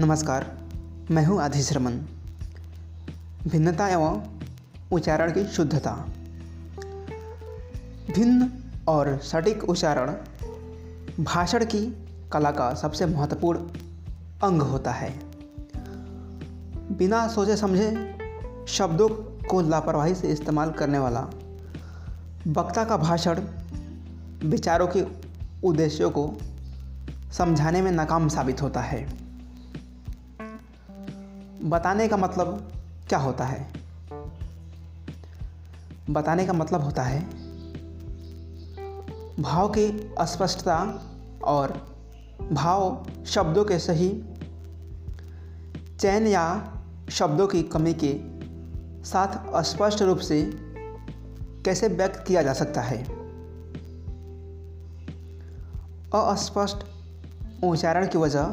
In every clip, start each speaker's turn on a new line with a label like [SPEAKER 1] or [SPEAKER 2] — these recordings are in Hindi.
[SPEAKER 1] नमस्कार, मैं हूँ आधीश रमन। भिन्नता एवं उच्चारण की शुद्धता। भिन्न और सटीक उच्चारण भाषण की कला का सबसे महत्वपूर्ण अंग होता है। बिना सोचे समझे शब्दों को लापरवाही से इस्तेमाल करने वाला वक्ता का भाषण विचारों के उद्देश्यों को समझाने में नाकाम साबित होता है। बताने का मतलब क्या होता है? बताने का मतलब होता है भाव की अस्पष्टता और भाव शब्दों के सही चयन या शब्दों की कमी के साथ स्पष्ट रूप से कैसे व्यक्त किया जा सकता है? अस्पष्ट उच्चारण की वजह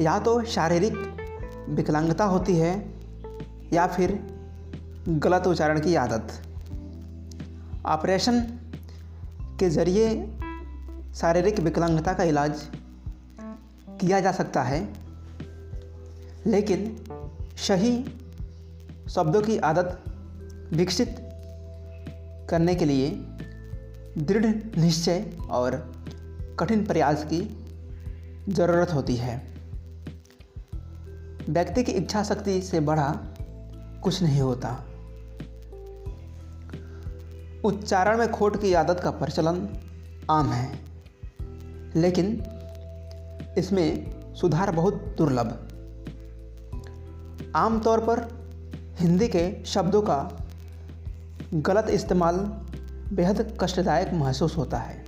[SPEAKER 1] या तो शारीरिक विकलांगता होती है या फिर गलत उच्चारण की आदत। ऑपरेशन के ज़रिए शारीरिक विकलांगता का इलाज किया जा सकता है, लेकिन सही शब्दों की आदत विकसित करने के लिए दृढ़ निश्चय और कठिन प्रयास की ज़रूरत होती है। व्यक्ति की इच्छा शक्ति से बढ़ा कुछ नहीं होता। उच्चारण में खोट की आदत का प्रचलन आम है, लेकिन इसमें सुधार बहुत दुर्लभ। आमतौर पर हिंदी के शब्दों का गलत इस्तेमाल बेहद कष्टदायक महसूस होता है।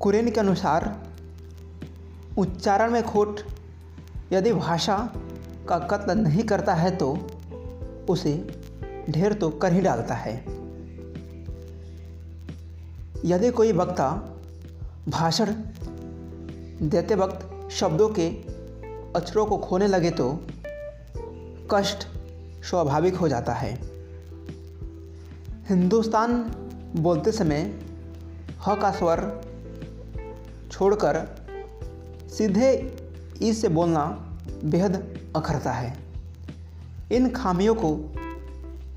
[SPEAKER 1] कुरेन के अनुसार, उच्चारण में खोट यदि भाषा का कत्ल नहीं करता है तो उसे ढेर तो कर ही डालता है। यदि कोई वक्ता भाषण देते वक्त शब्दों के अक्षरों को खोने लगे तो कष्ट स्वाभाविक हो जाता है। हिंदुस्तान बोलते समय ह का स्वर छोड़कर सीधे ई से बोलना बेहद अखरता है। इन खामियों को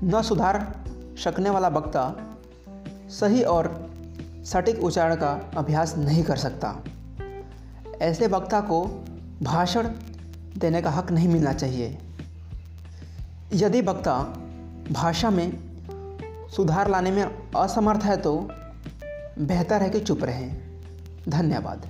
[SPEAKER 1] न सुधार सकने वाला वक्ता सही और सटीक उच्चारण का अभ्यास नहीं कर सकता। ऐसे वक्ता को भाषण देने का हक नहीं मिलना चाहिए। यदि वक्ता भाषा में सुधार लाने में असमर्थ है तो बेहतर है कि चुप रहें। धन्यवाद।